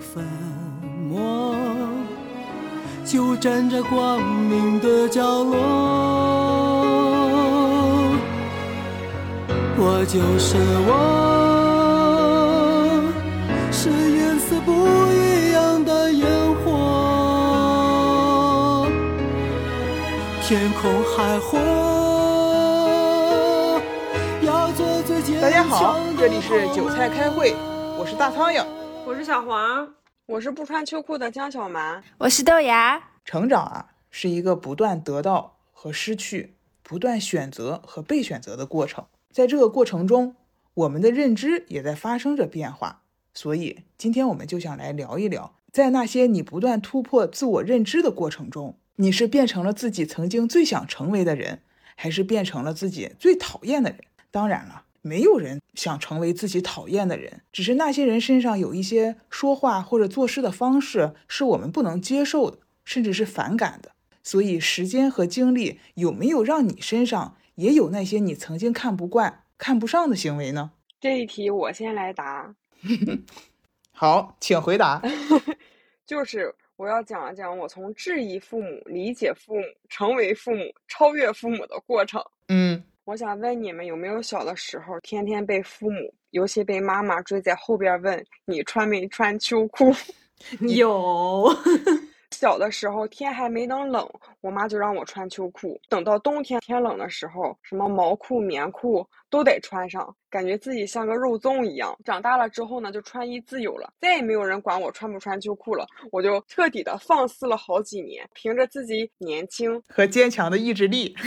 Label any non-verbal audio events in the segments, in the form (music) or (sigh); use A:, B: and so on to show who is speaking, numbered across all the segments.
A: 粉末，就站在光明的角落。我就是我，是颜色不一样的烟火，天空海阔。要做最坚
B: 大家好
A: 强，的
B: 这里是韭菜开会，我是大苍蝇。
C: 我是小黄，
D: 我是不穿秋裤的江小蛮。
E: 我是豆芽，
B: 成长啊，是一个不断得到和失去，不断选择和被选择的过程。在这个过程中，我们的认知也在发生着变化。所以，今天我们就想来聊一聊，在那些你不断突破自我认知的过程中，你是变成了自己曾经最想成为的人，还是变成了自己最讨厌的人？当然了，没有人想成为自己讨厌的人，只是那些人身上有一些说话或者做事的方式是我们不能接受的，甚至是反感的。所以，时间和精力有没有让你身上也有那些你曾经看不惯、看不上的行为呢？
D: 这一题我先来答，(laughs)
B: 好，请回答。(laughs)
D: 就是我要讲一讲我从质疑父母、理解父母、成为父母、超越父母的过程。
B: 嗯，
D: 我想问你们，有没有小的时候天天被父母，尤其被妈妈追在后边问你穿没穿秋裤？(laughs)
C: 有，(laughs)
D: 小的时候天还没等冷，我妈就让我穿秋裤。等到冬天天冷的时候，什么毛裤、棉裤都得穿上，感觉自己像个肉粽一样。长大了之后呢，就穿衣自由了，再也没有人管我穿不穿秋裤了。我就彻底的放肆了好几年，凭着自己年轻。
B: 和坚强的意志力。(laughs)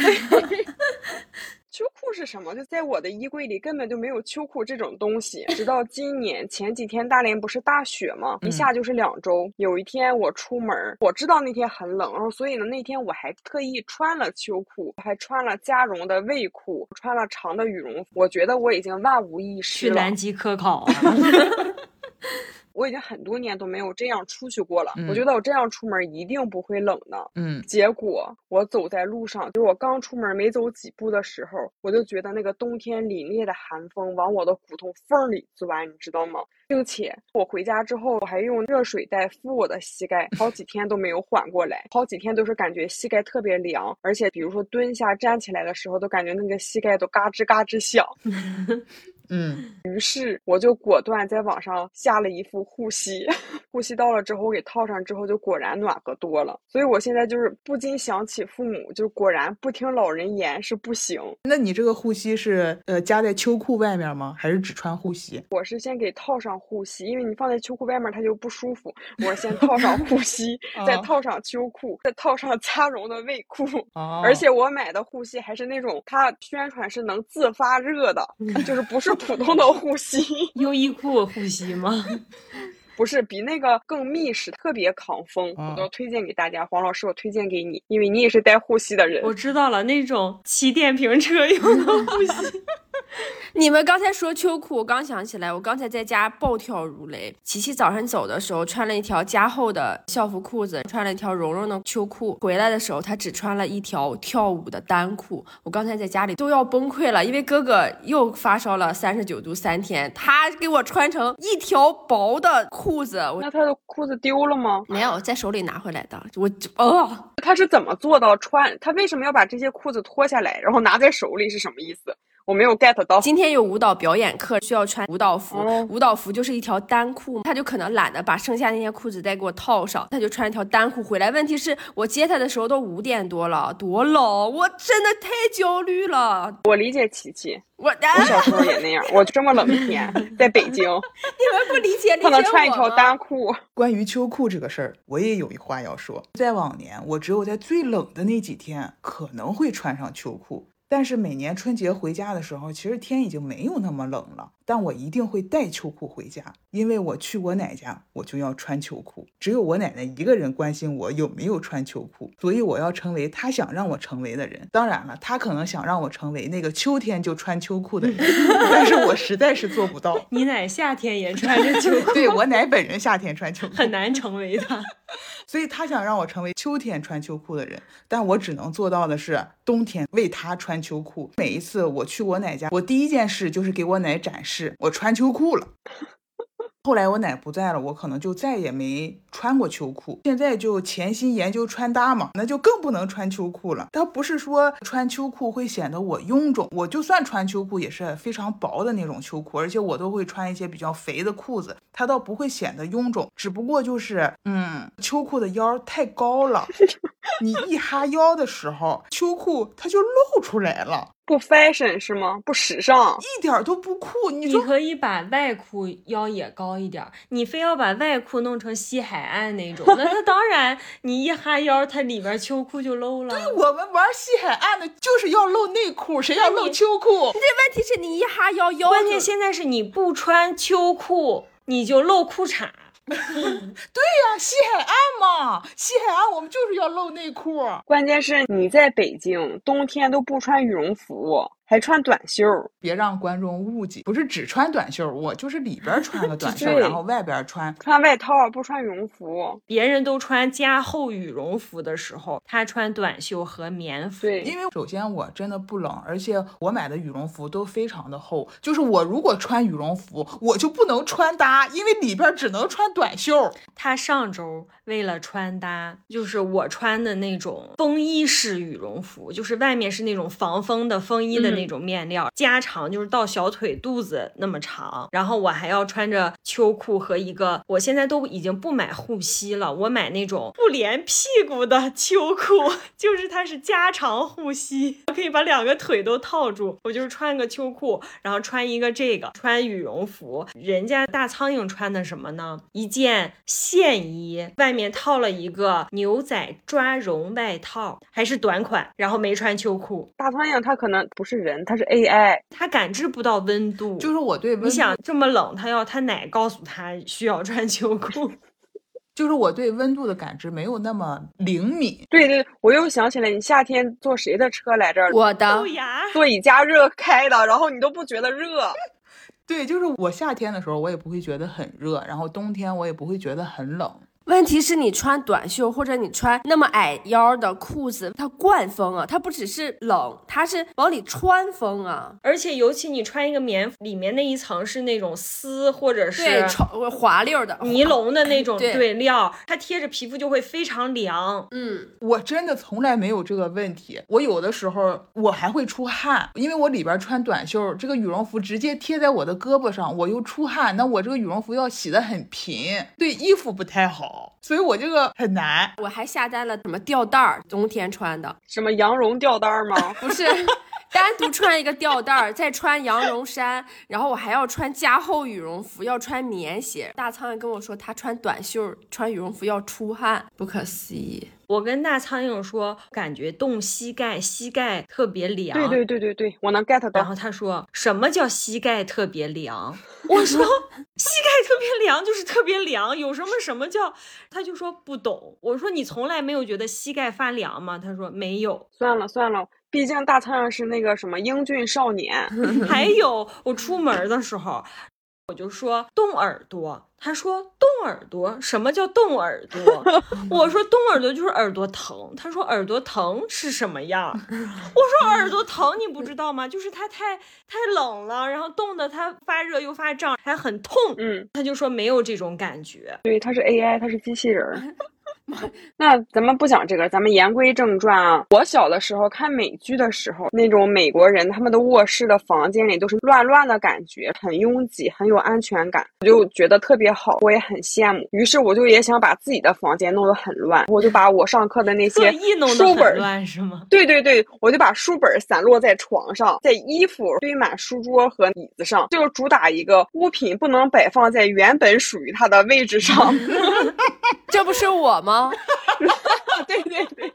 D: 秋裤是什么？就在我的衣柜里根本就没有秋裤这种东西。直到今年前几天大连不是大雪吗？一下就是两周。有一天我出门，我知道那天很冷，然后所以呢那天我还特意穿了秋裤，还穿了加绒的卫裤，穿了长的羽绒服。我觉得我已经万无一失了。
C: 去南极科考啊！(laughs) (laughs) (laughs)
D: 我已经很多年都没有这样出去过了。
B: 嗯
D: 我觉得我这样出门一定不会冷的。
B: 嗯
D: 结果我走在路上，就我刚出门没走几步的时候，我就觉得那个冬天凛冽的寒风往我的骨头缝里钻，你知道吗？并且我回家之后，我还用热水袋敷我的膝盖，好几天都没有缓过来，好几天都是感觉膝盖特别凉，而且比如说蹲下站起来的时候，都感觉那个膝盖都嘎吱嘎吱响。(laughs)
B: 嗯，
D: 于是我就果断在网上下了一副护膝，护膝到了之后我给套上之后，就果然暖和多了。所以我现在就是不禁想起父母，就果然不听老人言是不行。
B: 那你这个护膝是呃加在秋裤外面吗？还是只穿护膝？
D: 我是先给套上护膝，因为你放在秋裤外面它就不舒服。我先套上护膝，(laughs) 再
B: 哦
D: 套上秋裤，再套上加绒的卫裤。
B: 哦
D: 而且我买的护膝还是那种它宣传是能自发热的，(laughs) 就是不是普通的护膝。(laughs)
C: 优衣库护膝吗？(laughs)
D: 不是比那个更密实，特别抗风，
B: 啊
D: 我都推荐给大家。黄老师，我推荐给你，因为你也是带护膝的人。
C: 我知道了，那种骑电瓶车用的护膝。(laughs)
E: 你们刚才说秋裤，我刚想起来，我刚才在家暴跳如雷。琪琪早上走的时候穿了一条加厚的校服裤子，穿了一条绒绒的秋裤，回来的时候她只穿了一条跳舞的单裤。我刚才在家里都要崩溃了，因为哥哥又发烧了三十九度三天，他给我穿成一条薄的裤子，我
D: 那他的裤子丢了吗？
E: 没有在手里拿回来的，我哦。
D: 他是怎么做到穿？他为什么要把这些裤子脱下来，然后拿在手里？是什么意思？我没有 get 到。
E: 今天有舞蹈表演课，需要穿舞蹈服。
D: 哦
E: 舞蹈服就是一条单裤，他就可能懒得把剩下那些裤子再给我套上，他就穿一条单裤回来。问题是我接他的时候都五点多了，多冷，我真的太焦虑了。
D: 我理解琪琪，
E: 我
D: 我小时候也那样。我这么冷的天，在北京，(laughs)
E: 你们不理解，理解
D: 他能穿一条单裤。
B: 关于秋裤这个事儿，我也有一话要说。在往年，我只有在最冷的那几天可能会穿上秋裤，但是每年春节回家的时候，其实天已经没有那么冷了。但我一定会带秋裤回家，因为我去我奶家，我就要穿秋裤。只有我奶奶一个人关心我有没有穿秋裤，所以我要成为她想让我成为的人。当然了，她可能想让我成为那个秋天就穿秋裤的人，(laughs) 但是我实在是做不到。
C: 你奶夏天也穿着秋裤，
B: 对我奶本人夏天穿秋裤，
C: 很难成为他。(laughs)
B: 所以他想让我成为秋天穿秋裤的人，但我只能做到的是冬天为他穿秋裤。每一次我去我奶家，我第一件事就是给我奶展示我穿秋裤了。后来我奶不在了，我可能就再也没穿过秋裤。现在就潜心研究穿搭嘛，那就更不能穿秋裤了。它不是说穿秋裤会显得我臃肿，我就算穿秋裤也是非常薄的那种秋裤，而且我都会穿一些比较肥的裤子，它倒不会显得臃肿。只不过就是，嗯，秋裤的腰太高了，(laughs) 你一哈腰的时候，秋裤它就露出来了。
D: 不 fashion 是吗？不时尚，
B: 一点都不酷。
C: 你可以把外裤腰也高一点，你非要把外裤弄成西海岸那种，那它 (laughs) 当然你一哈腰，它里边秋裤就露了。
B: 对，我们玩西海岸的就是要露内裤，谁要露秋裤？这
E: 问题是你一哈腰腰，
C: 关键现在是你不穿秋裤，你就露裤衩。(laughs)
B: 对呀，西海岸嘛，西海岸我们就是要露内裤。
D: 关键是你在北京，冬天都不穿羽绒服。还穿短袖，
B: 别让观众误解，不是只穿短袖，我就是里边穿个短 (laughs) 袖，然后外边穿
D: 穿外套，不穿羽绒服。
C: 别人都穿加厚羽绒服的时候，他穿短袖和棉服。
D: 对，
B: 因为首先我真的不冷，而且我买的羽绒服都非常的厚，就是我如果穿羽绒服，我就不能穿搭，因为里边只能穿短袖。
C: 他上周为了穿搭，就是我穿的那种风衣式羽绒服，就是外面是那种防风的风衣的那。那种面料加长就是到小腿肚子那么长，然后我还要穿着秋裤和一个，我现在都已经不买护膝了，我买那种不连屁股的秋裤，(laughs) 就是它是加长护膝，可以把两个腿都套住。我就是穿个秋裤，然后穿一个这个，穿羽绒服。人家大苍蝇穿的什么呢？一件线衣，外面套了一个牛仔抓绒外套，还是短款，然后没穿秋裤。
D: 大苍蝇它可能不是人。它是 AI，
C: 它感知不到温度，
B: 就是我对温
C: 你想这么冷，它要它奶告诉它需要穿秋裤，(laughs)
B: 就是我对温度的感知没有那么灵敏。
D: 对对，我又想起来，你夏天坐谁的车来这儿？
E: 我的，
D: 座椅加热开的，然后你都不觉得热。(laughs)
B: 对，就是我夏天的时候，我也不会觉得很热，然后冬天我也不会觉得很冷。
E: 问题是你穿短袖或者你穿那么矮腰的裤子，它灌风啊，它不只是冷，它是往里穿风啊。
C: 而且尤其你穿一个棉服，里面那一层是那种丝或者是
E: 滑溜的
C: 尼龙的那种对料，它贴着皮肤就会非常凉。
E: 嗯，
B: 我真的从来没有这个问题。我有的时候我还会出汗，因为我里边穿短袖，这个羽绒服直接贴在我的胳膊上，我又出汗，那我这个羽绒服要洗的很频，对衣服不太好。所以我这个很难，
E: 我还下单了什么吊带儿，冬天穿的，
D: 什么羊绒吊带儿吗？
E: 不是，(laughs) 单独穿一个吊带儿，再穿羊绒衫，然后我还要穿加厚羽绒服，要穿棉鞋。大苍蝇跟我说，他穿短袖、穿羽绒服要出汗，不可思议。
C: 我跟大苍蝇说，感觉冻膝盖，膝盖特别凉。
D: 对对对对对，我能 get 到。
C: 然后他说，什么叫膝盖特别凉？我说，膝盖特别凉就是特别凉，有什么什么叫？他就说不懂。我说你从来没有觉得膝盖发凉吗？他说没有。
D: 算了算了，毕竟大苍蝇是那个什么英俊少年。(laughs)
C: 还有我出门的时候。我就说冻耳朵，他说冻耳朵，什么叫冻耳朵？(laughs) 我说冻耳朵就是耳朵疼，他说耳朵疼是什么样？(laughs) 我说耳朵疼你不知道吗？就是它太太冷了，然后冻得它发热又发胀，还很痛。
D: 嗯，
C: 他就说没有这种感觉。
D: 对，它是 AI，它是机器人。(laughs) 那咱们不讲这个，咱们言归正传啊。我小的时候看美剧的时候，那种美国人他们的卧室的房间里都是乱乱的感觉，很拥挤，很有安全感，我就觉得特别好，我也很羡慕。于是我就也想把自己的房间弄得很乱，我就把我上课的那些书本
C: 乱是吗？(laughs)
D: 对对对，我就把书本散落在床上，在衣服堆满书桌和椅子上，就主打一个物品不能摆放在原本属于它的位置上。(laughs)
E: 这不是我吗？
D: 对对对，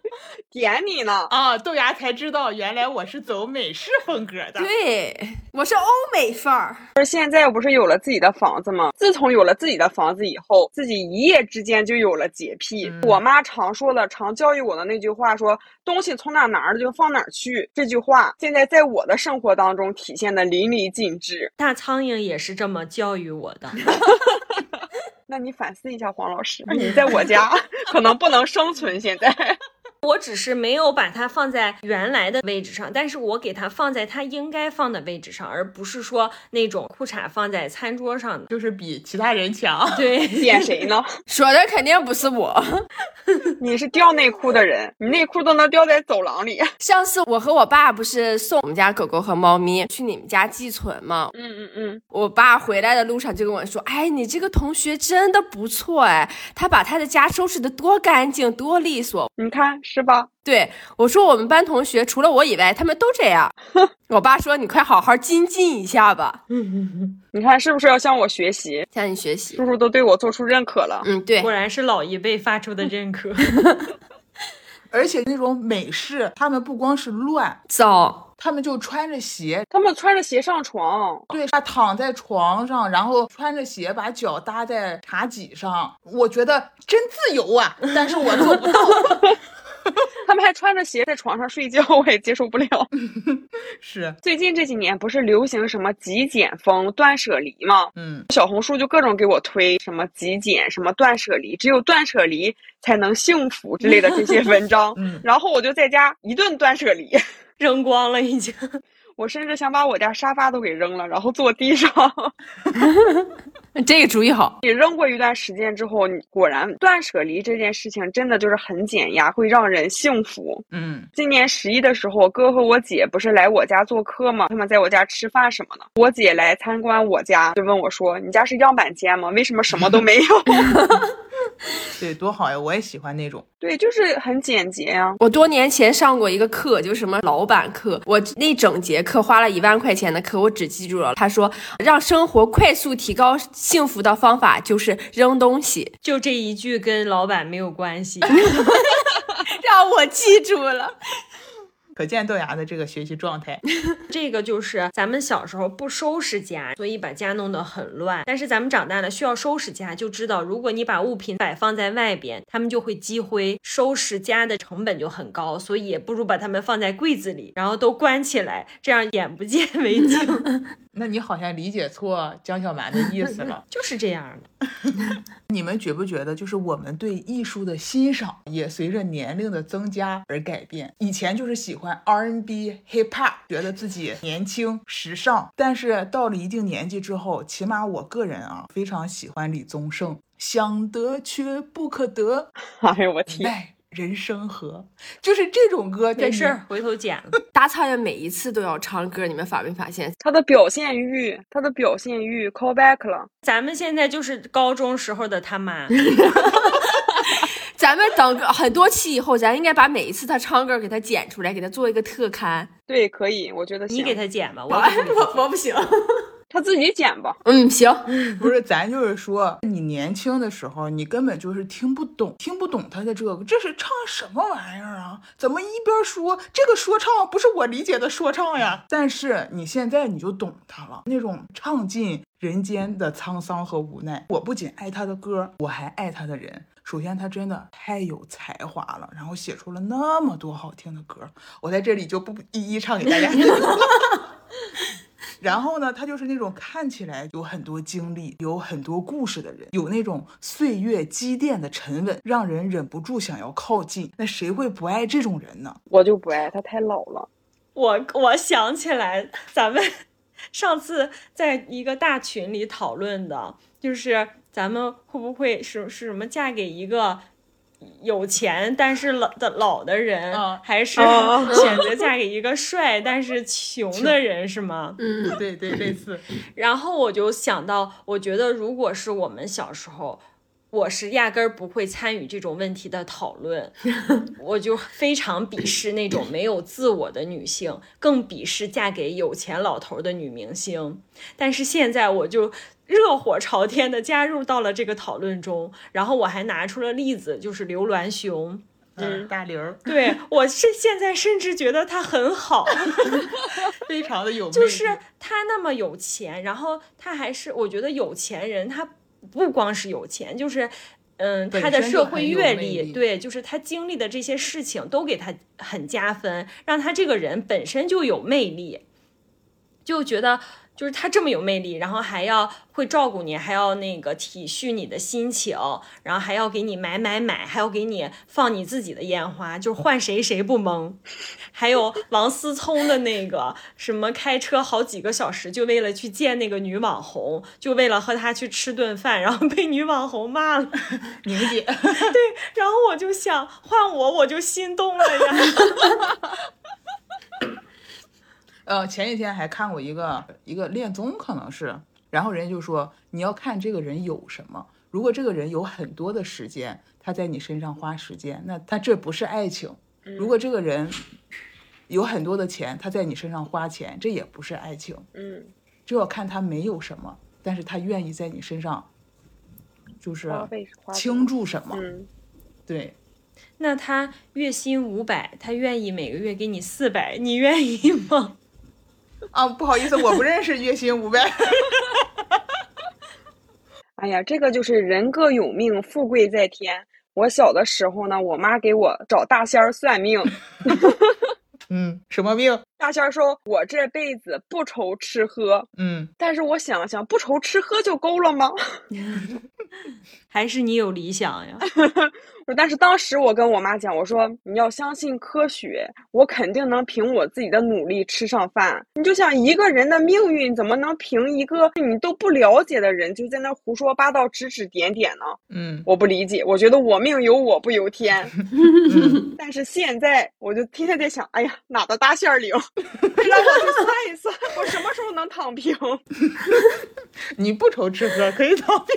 D: 点你呢
B: 啊！豆芽才知道，原来我是走美式风格的。
E: 对，我是欧美范儿。
D: 不是现在不是有了自己的房子吗？自从有了自己的房子以后，自己一夜之间就有了洁癖。我妈常说的、常教育我的那句话，说东西从哪拿了就放哪去。这句话现在在我的生活当中体现的淋漓尽致。
C: 大苍蝇也是这么教育我的。(laughs)
D: 那你反思一下，黄老师，(laughs) 你在我家 (laughs) 可能不能生存。现在，
C: 我只是没有把它放在原来的位置上，但是我给它放在它应该放的位置上，而不是说那种裤衩放在餐桌上的。
B: 就是比其他人强。
C: 对，(laughs)
D: 点谁呢？(laughs)
E: 说的肯定不是我。(laughs)
D: 你是掉内裤的人，你内裤都能掉在走廊里。
E: 上次我和我爸不是送我们家狗狗和猫咪去你们家寄存吗？
D: 嗯嗯嗯，
E: 我爸回来的路上就跟我说：“哎，你这个同学真的不错哎，他把他的家收拾的多干净多利索。
D: 你看是吧？”
E: 对我说：“我们班同学除了我以外，他们都这样。(laughs) ”我爸说：“你快好好精进一下吧，
D: 你看是不是要向我学习？
E: 向你学习。
D: 叔叔都对我做出认可了。
E: 嗯，对
C: 果，然是老一辈发出的认可。(laughs) (laughs)
B: 而且那种美式，他们不光是乱，
E: 糟。
B: 他们就穿着鞋，
D: 他们穿着鞋上床，
B: 对，他躺在床上，然后穿着鞋把脚搭在茶几上，我觉得真自由啊，但是我做不到。
D: 他们还穿着鞋在床上睡觉，我也接受不了。(laughs)
B: 是，
D: 最近这几年不是流行什么极简风、断舍离吗？
B: 嗯，
D: 小红书就各种给我推什么极简、什么断舍离，只有断舍离才能幸福之类的这些文章。
B: 嗯 (laughs)
D: 然后我就在家一顿断舍离，(laughs)
C: 扔光了已经。
D: 我甚至想把我家沙发都给扔了，然后坐地上。(laughs)
E: 这个主意好。
D: 你扔过一段时间之后，你果然断舍离这件事情真的就是很减压，会让人幸福。
B: 嗯，
D: 今年十一的时候，我哥和我姐不是来我家做客吗？他们在我家吃饭什么的。我姐来参观我家，就问我说：“你家是样板间吗？为什么什么都没有？” (laughs) (laughs)
B: 对，多好呀，我也喜欢那种。
D: 对，就是很简洁呀、
E: 我多年前上过一个课，就是什么老板课，我那整节课花了一万块钱的课，我只记住了。他说，让生活快速提高幸福的方法就是扔东西，
C: 就这一句跟老板没有关系。(laughs)
E: 让我记住了。
B: 可见豆芽的这个学习状态。(laughs)
C: 这个就是咱们小时候不收拾家，所以把家弄得很乱。但是咱们长大了需要收拾家，就知道如果你把物品摆放在外边，它们就会积灰，收拾家的成本就很高，所以也不如把它们放在柜子里，然后都关起来，这样眼不见为净。(laughs)
B: 那你好像理解错江小蛮的意思了。(laughs)
C: 就是这样的。(laughs)
B: 你们觉不觉得，就是我们对艺术的欣赏也随着年龄的增加而改变？以前就是喜欢 R&B、Hip Hop，觉得自己年轻时尚，但是到了一定年纪之后，起码我个人啊，非常喜欢李宗盛，想得却不可得，(laughs)
D: 哎呦我天！
B: 奈人生何？就是这种歌，在你
C: 没事儿，回头剪了。
E: 大苍蝇每一次都要唱歌，你们发没发现？
D: 他的表现欲，他的表现欲 call back 了。
C: 咱们现在就是高中时候的他妈，(laughs)
E: 咱们等很多期以后，咱应该把每一次他唱歌给他剪出来，给他做一个特刊。
D: 对，可以，我觉得行
C: 你给他剪吧，我 (laughs)
E: 我我不行。
D: 他自己剪吧。
E: 嗯，行。(laughs)
B: 不是，咱就是说，你年轻的时候，你根本就是听不懂，听不懂他的这个，这是唱什么玩意儿啊？怎么一边说这个说唱不是我理解的说唱呀？但是你现在你就懂他了，那种唱尽人间的沧桑和无奈。我不仅爱他的歌，我还爱他的人。首先，他真的太有才华了，然后写出了那么多好听的歌，我在这里就不一一唱给大家听。(laughs) 然后呢，他就是那种看起来有很多经历、有很多故事的人，有那种岁月积淀的沉稳，让人忍不住想要靠近。那谁会不爱这种人呢？
D: 我就不爱他，太老了。
C: 我我想起来，咱们 (laughs) 上次在一个大群里讨论的，就是咱们会不会是是什么嫁给一个有钱但是老的老的人，
B: 嗯
C: 还是
D: 哦
C: 选择嫁给一个帅但是穷的人，是吗？
E: 嗯，
B: 对对，类似。
C: 然后我就想到，我觉得如果是我们小时候。我是压根儿不会参与这种问题的讨论，(laughs) 我就非常鄙视那种没有自我的女性，更鄙视嫁给有钱老头的女明星。但是现在我就热火朝天的加入到了这个讨论中，然后我还拿出了例子，就是刘銮雄。
B: 嗯，大刘儿
C: 对我是现在甚至觉得他很好，(laughs)
B: 非常的有
C: 就是他那么有钱，然后他还是我觉得有钱人，他不光是有钱，就是。嗯，他的社会阅历，对，就是他经历的这些事情都给他很加分，让他这个人本身就有魅力，就觉得就是他这么有魅力，然后还要会照顾你，还要那个体恤你的心情，然后还要给你买买买，还要给你放你自己的烟花，就是换谁谁不懵。还有王思聪的那个什么开车好几个小时，就为了去见那个女网红，就为了和她去吃顿饭，然后被女网红骂了。(laughs)
B: 宁姐，
C: 对，然后我就想换我，我就心动了呀。(laughs)
B: 呃，前几天还看过一个一个恋综，可能是，然后人家就说你要看这个人有什么，如果这个人有很多的时间，他在你身上花时间，那他这不是爱情；如果这个人有很多的钱，他在你身上花钱，这也不是爱情。
D: 嗯，
B: 就要看他没有什么，但是他愿意在你身上，就是倾注什么。
D: 嗯，
B: 对，
C: 那他月薪五百，他愿意每个月给你四百，你愿意吗？
B: 啊，不好意思，我不认识月薪五百。(laughs)
D: 哎呀，这个就是人各有命，富贵在天。我小的时候呢，我妈给我找大仙儿算命，(laughs)
B: 嗯，什么命？
D: 大仙儿说我这辈子不愁吃喝，
B: 嗯，
D: 但是我想想，不愁吃喝就够了吗？(laughs)
C: 还是你有理想呀？
D: 但是当时我跟我妈讲，我说你要相信科学，我肯定能凭我自己的努力吃上饭。你就想一个人的命运怎么能凭一个你都不了解的人就在那胡说八道、指指点点呢？
B: 嗯，
D: 我不理解，我觉得我命由我不由天。(laughs) 但是现在我就天天在想，哎呀，哪的大馅儿灵，(laughs) 让我去算一算，我什么时候能躺平？(laughs)
B: 你不愁吃喝，可以躺平。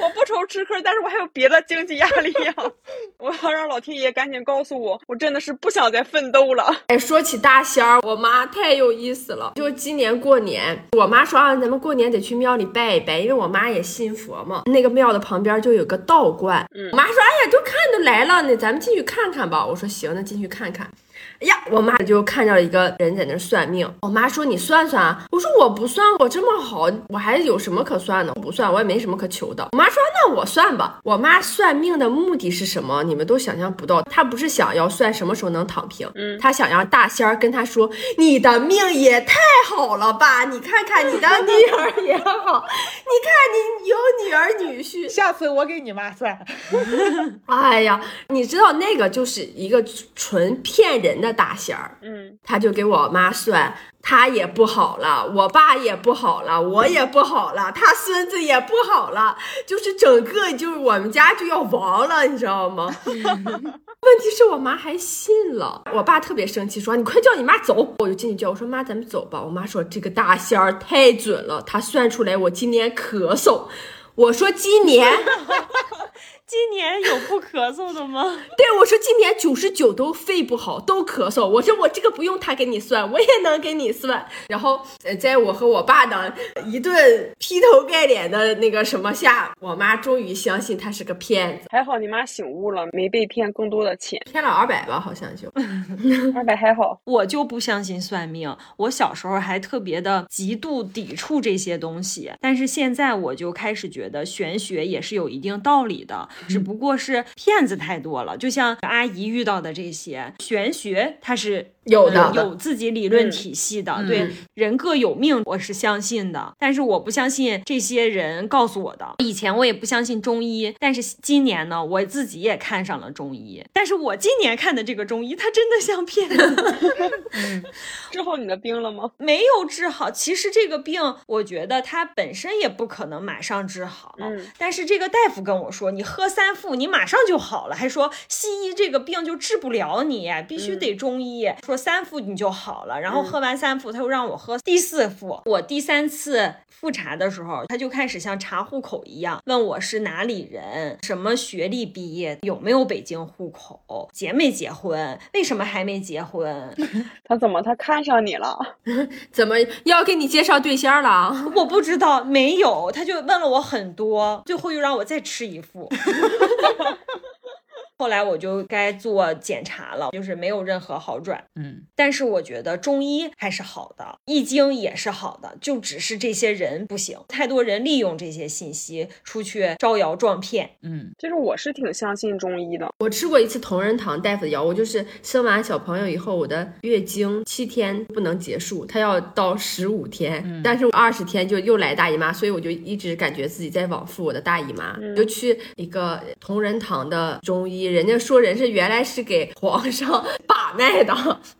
D: 我不愁吃喝，但是我还有别的经济压力呀、(laughs) 我要让老天爷赶紧告诉我，我真的是不想再奋斗了。
E: 哎，说起大仙儿，我妈太有意思了。就今年过年，我妈说啊，咱们过年得去庙里拜一拜，因为我妈也信佛嘛。那个庙的旁边就有个道观，
D: 嗯
E: 我妈说，哎呀，都看都来了，那咱们进去看看吧。我说行，那进去看看。哎呀，我妈就看着一个人在那儿算命。我妈说：“你算算啊。”我说：“我不算，我这么好，我还有什么可算的？我不算，我也没什么可求的。”我妈说：“那我算吧。”我妈算命的目的是什么？你们都想象不到。她不是想要算什么时候能躺平，
D: 嗯
E: 她想让大仙儿跟她说：“你的命也太好了吧？你看看你的女儿也好，(laughs) 你看你有女儿女婿，
B: 下次我给你妈算。(laughs)
E: 哎呀，你知道那个就是一个纯骗人的大仙儿。”
D: 嗯，
E: 他就给我妈算，他也不好了，我爸也不好了，我也不好了，他孙子也不好了，就是整个就是我们家就要亡了，你知道吗？(laughs) 问题是我妈还信了，我爸特别生气，说你快叫你妈走，我就进去叫，我说妈，咱们走吧。我妈说这个大仙儿太准了，他算出来我今年咳嗽。我说今年，(laughs)
C: 今年有不咳嗽的吗？(laughs)
E: 对我说今年九十九都肺不好，都咳嗽。我说我这个不用他给你算，我也能给你算。然后呃，在我和我爸的一顿劈头盖脸的那个什么下，我妈终于相信他是个骗子，
D: 还好你妈醒悟了，没被骗更多的钱，
E: 骗了二百吧，好像就。(laughs)
D: 二百还好。
C: 我就不相信算命，我小时候还特别的极度抵触这些东西，但是现在我就开始觉得玄学也是有一定道理的，只不过是骗子太多了。就像阿姨遇到的这些玄学，它是
E: 有的
C: 呃有自己理论体系的，
E: 嗯
C: 对人各有命，我是相信的，但是我不相信这些人告诉我的。以前我也不相信中医，但是今年呢，我自己也看上了中医，但是我今年看的这个中医，它真的像骗子。(laughs)
D: 治好你的病了吗？
C: 没有治好。其实这个病，我觉得它本身也不可能马上治好。
D: 嗯
C: 但是这个大夫跟我说，你喝三副，你马上就好了，还说西医这个病就治不了你，必须得中医。说三副你就好了，然后喝完三副，他又让我喝第四副。我第三次复查的时候，他就开始像查户口一样，问我是哪里人，什么学历毕业，有没有北京户口，结没结婚，为什么还没结婚。(laughs)
D: 他怎么他看上你了？
E: 怎么要给你介绍对象了啊？
C: 我不知道，没有，他就问了我很多，最后又让我再吃一副。(laughs) 后来我就该做检查了，就是没有任何好转。
B: 嗯，
C: 但是我觉得中医还是好的，易经也是好的，就只是这些人不行，太多人利用这些信息出去招摇撞骗。
B: 嗯，
D: 其实我是挺相信中医的。
E: 我吃过一次同仁堂大夫的药，我就是生完小朋友以后，我的月经七天不能结束，它要到十五天，但是二十天就又来大姨妈，所以我就一直感觉自己在往复我的大姨妈，就去一个同仁堂的中医，人家说人是原来是给皇上把脉的，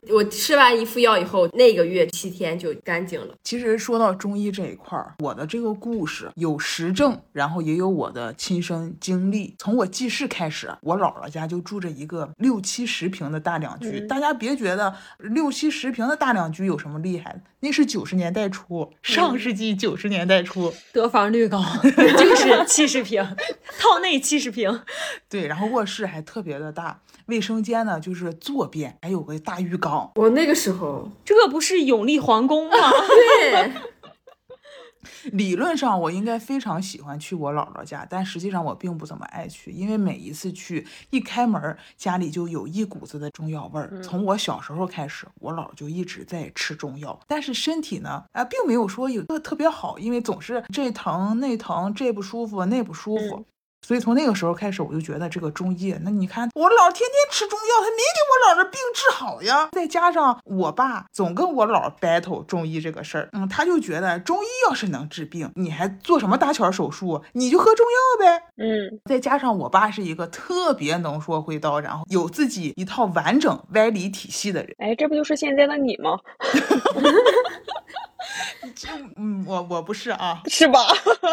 E: 我吃完一副药以后，那个月七天就干净了。
B: 其实说到中医这一块儿，我的这个故事有实证，然后也有我的亲身经历。从我记事开始，我姥姥家就住着一个六七十平的大两居。大家别觉得六七十平的大两居有什么厉害的，那是九十年代初，上世纪九十年代初。
C: 得房率高，(laughs) 就是七十平，套内七十平。(laughs)
B: 对，然后卧室还特别的大，卫生间呢就是坐便，还有个大浴缸。
E: 我那个时候，
C: 这不是永利皇宫吗？(laughs)
E: 对，
B: 理论上我应该非常喜欢去我姥姥家，但实际上我并不怎么爱去，因为每一次去一开门儿，家里就有一股子的中药味儿。从我小时候开始，我姥姥就一直在吃中药，但是身体呢，啊，并没有说有特特别好，因为总是这疼那疼，这不舒服那不舒服。所以从那个时候开始，我就觉得这个中医，那你看我姥天天吃中药，他没给我姥的病治好呀。再加上我爸总跟我姥 battle 中医这个事儿，嗯，他就觉得中医要是能治病，你还做什么搭桥手术？你就喝中药呗。
D: 嗯，
B: 再加上我爸是一个特别能说会道，然后有自己一套完整歪理体系的人。
D: 哎，这不就是现在的你吗？(laughs)
B: 嗯，我我不是啊，
D: 是吧？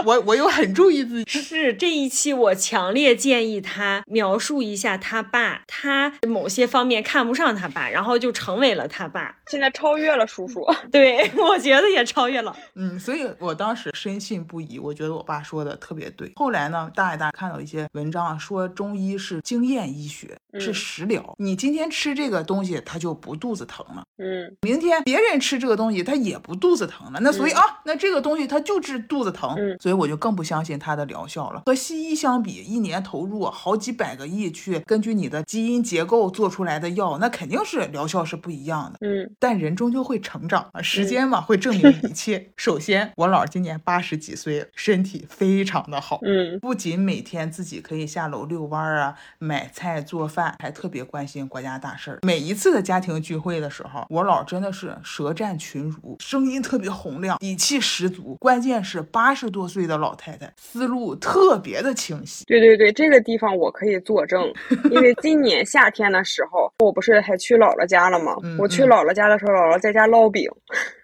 B: 我我又很注意自己。
C: 是这一期，我强烈建议他描述一下他爸，他某些方面看不上他爸，然后就成为了他爸。
D: 现在超越了叔叔。(laughs)
C: 对，我觉得也超越了。(laughs)
B: 嗯，所以我当时深信不疑，我觉得我爸说的特别对。后来呢，大爷大看到一些文章说中医是经验医学，是
D: 嗯
B: 食疗。你今天吃这个东西，它就不肚子疼了。
D: 嗯
B: 明天别人吃这个东西，他也不肚子疼了。那所以啊，那这个东西它就治肚子疼。
D: 嗯
B: 所以我就更不相信它的疗效了。和西医相比，一年投入好几百个亿去根据你的基因结构做出来的药，那肯定是疗效是不一样的。
D: 嗯
B: 但人终究会成长啊，时间嘛会证明一切。首先，我姥今年八十几岁了，身体非常的好。
D: 嗯
B: 不仅每天自己可以下楼遛弯儿啊、买菜做饭，还特别关心国家大事儿。每一次的家庭聚会的时候，我姥真的是舌战群儒，声音特别洪亮，底气十足。关键是八十多岁的老太太，思路特别的清晰。
D: 对对对，这个地方我可以作证，因为今年夏天的时候，我不是还去姥姥家了吗？
B: 嗯
D: 我去
B: 嗯
D: 姥姥家的时候，姥姥在家烙饼。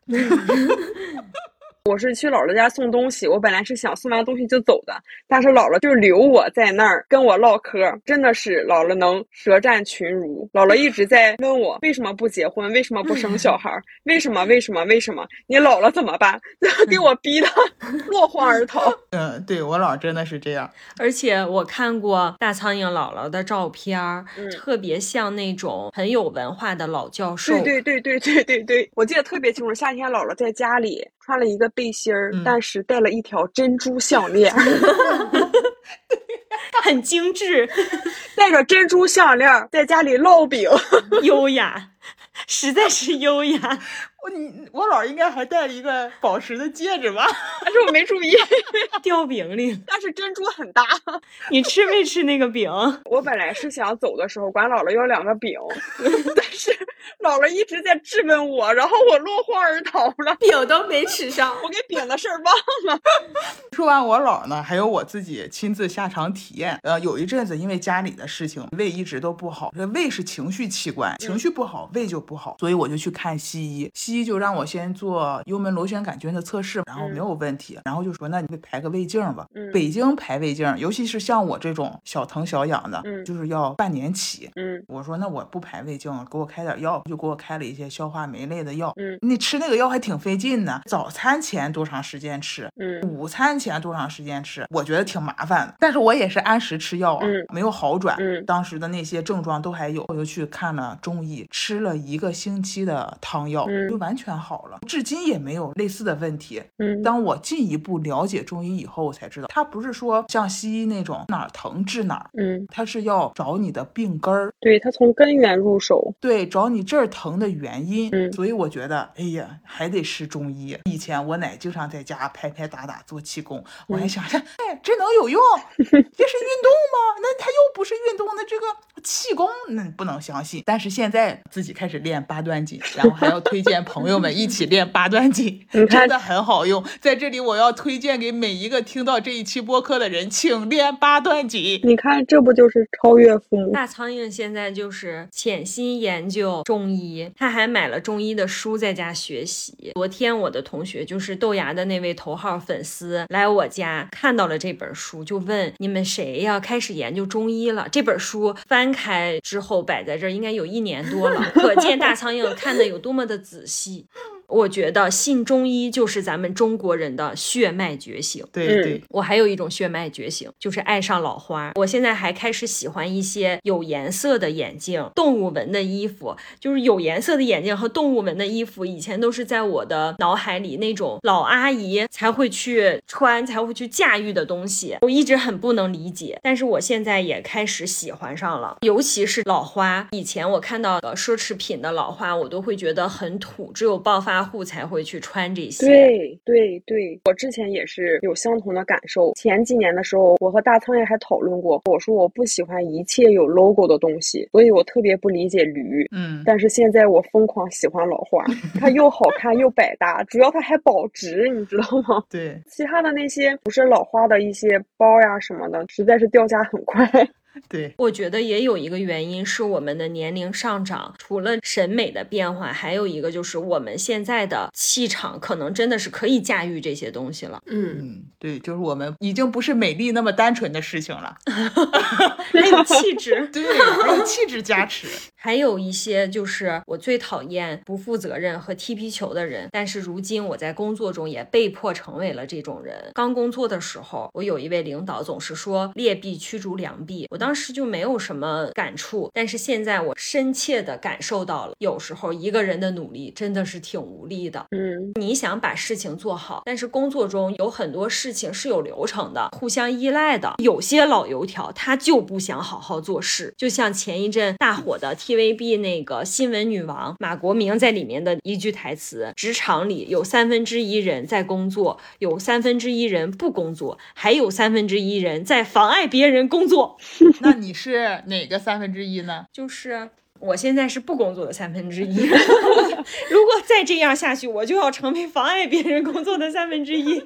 D: (laughs) 我是去姥姥家送东西，我本来是想送完东西就走的，但是姥姥就留我在那儿跟我唠嗑，真的是姥姥能舌战群儒。姥姥一直在问我为什么不结婚，为什么不生小孩儿，为什么为什么为什么？你老了怎么办？(laughs) 给我逼的 (laughs) 落荒而逃。
B: 嗯，对我姥真的是这样。
C: 而且我看过大苍蝇姥姥的照片儿，
D: 嗯
C: 特别像那种很有文化的老教授。
D: 对对对对对对对，我记得特别清楚。夏天姥姥在家里穿了一个背心儿，
B: 嗯
D: 但是戴了一条珍珠项链，(laughs)
C: 很精致、(laughs)
D: 戴着珍珠项链在家里烙饼。
C: 优雅，实在是优雅。
B: 我你我姥应该还戴了一个宝石的戒指吧？(laughs)
D: 但是我没注意，(laughs)
C: 掉饼里，
D: 但是珍珠很大。
C: 你吃没吃那个饼？(laughs)
D: 我本来是想走的时候管姥姥要两个饼，但是姥姥一直在质问我，然后我落荒而逃了，
E: 饼都没吃上。
D: 我给饼的事儿忘了。
B: 说完我姥呢，还有我自己亲自下场体验。呃，有一阵子因为家里的事情，胃一直都不好。这胃是情绪器官，情绪不好，胃就不好，所以我就去看西医。西医就让我先做幽门螺旋杆菌的测试，然后没有问题，然后就说那你排个胃镜吧。
D: 嗯
B: 北京排胃镜，尤其是像我这种小疼小痒的，
D: 嗯
B: 就是要半年起。
D: 嗯
B: 我说那我不排胃镜了，给我开点药，就给我开了一些消化酶类的药。
D: 嗯
B: 你吃那个药还挺费劲呢，早餐前多长时间吃？
D: 嗯
B: 午餐前多长时间吃？我觉得挺麻烦的，但是我也是按时吃药啊，
D: 嗯
B: 没有好转，
D: 嗯
B: 当时的那些症状都还有，我就去看了中医，吃了一个星期的汤药，完全好了，至今也没有类似的问题。
D: 嗯
B: 当我进一步了解中医以后，我才知道它不是是说像西医那种哪儿疼治哪儿，
D: 嗯，
B: 它是要找你的病根儿，
D: 对它从根源入手。
B: 对，找你这儿疼的原因。
D: 嗯
B: 所以我觉得，哎呀，还得是中医。以前我奶经常在家拍拍打打做气功，我还
D: 嗯
B: 想着，哎，这能有用？(laughs) 这是运动吗？那它又不是运动，那这个气功那不能相信。但是现在自己开始练八段锦，然后还要推荐朋友们一起练八段锦，(laughs) 真的很好用。在这里，我要推荐给每一个听到这一期播客的人，请练八段锦。
D: 你看，这不就是超越父母？
C: 大苍蝇现在就是潜心研究中医，他还买了中医的书在家学习。昨天我的同学就是豆芽的那位头号粉丝来我家看到了这本书，就问你们谁要开始研究中医了？这本书翻开之后摆在这儿，应该有一年多了，(laughs) 可见大苍蝇看的有多么的仔细。七我觉得信中医就是咱们中国人的血脉觉醒。
D: 嗯
B: 对对，
C: 我还有一种血脉觉醒，就是爱上老花。我现在还开始喜欢一些有颜色的眼镜、动物纹的衣服。就是有颜色的眼镜和动物纹的衣服，以前都是在我的脑海里那种老阿姨才会去穿、才会去驾驭的东西，我一直很不能理解。但是我现在也开始喜欢上了，尤其是老花。以前我看到的奢侈品的老花，我都会觉得很土，只有爆发户才会去穿这些。
D: 对对对，我之前也是有相同的感受。前几年的时候，我和大苍蝇还讨论过，我说我不喜欢一切有 logo 的东西，所以我特别不理解驴。
B: 嗯，
D: 但是现在我疯狂喜欢老花，(laughs) 它又好看又百搭，主要它还保值，你知道吗？
B: 对。
D: 其他的那些不是老花的一些包呀什么的，实在是掉价很快。
B: 对，
C: 我觉得也有一个原因是我们的年龄上涨，除了审美的变化，还有一个就是我们现在的气场可能真的是可以驾驭这些东西了。
E: 嗯，
B: 嗯，对，就是我们已经不是美丽那么单纯的事情了，(laughs)
C: 还有气质，(laughs)
B: 对，还有气质加持。
C: 还有一些就是我最讨厌不负责任和踢皮球的人，但是如今我在工作中也被迫成为了这种人。刚工作的时候，我有一位领导总是说劣币驱逐良币，我当时就没有什么感触，但是现在我深切的感受到了，有时候一个人的努力真的是挺无力的。
D: 嗯，
C: 你想把事情做好，但是工作中有很多事情是有流程的，互相依赖的。有些老油条他就不想好好做事，就像前一阵大火的 TVB 那个新闻女王马国明在里面的一句台词：职场里有三分之一人在工作，有三分之一人不工作，还有三分之一人在妨碍别人工作。(laughs)
B: 那你是哪个三分之一呢？(laughs)
C: 就是。我现在是不工作的三分之一，(laughs) 如果再这样下去，我就要成为妨碍别人工作的三分之一。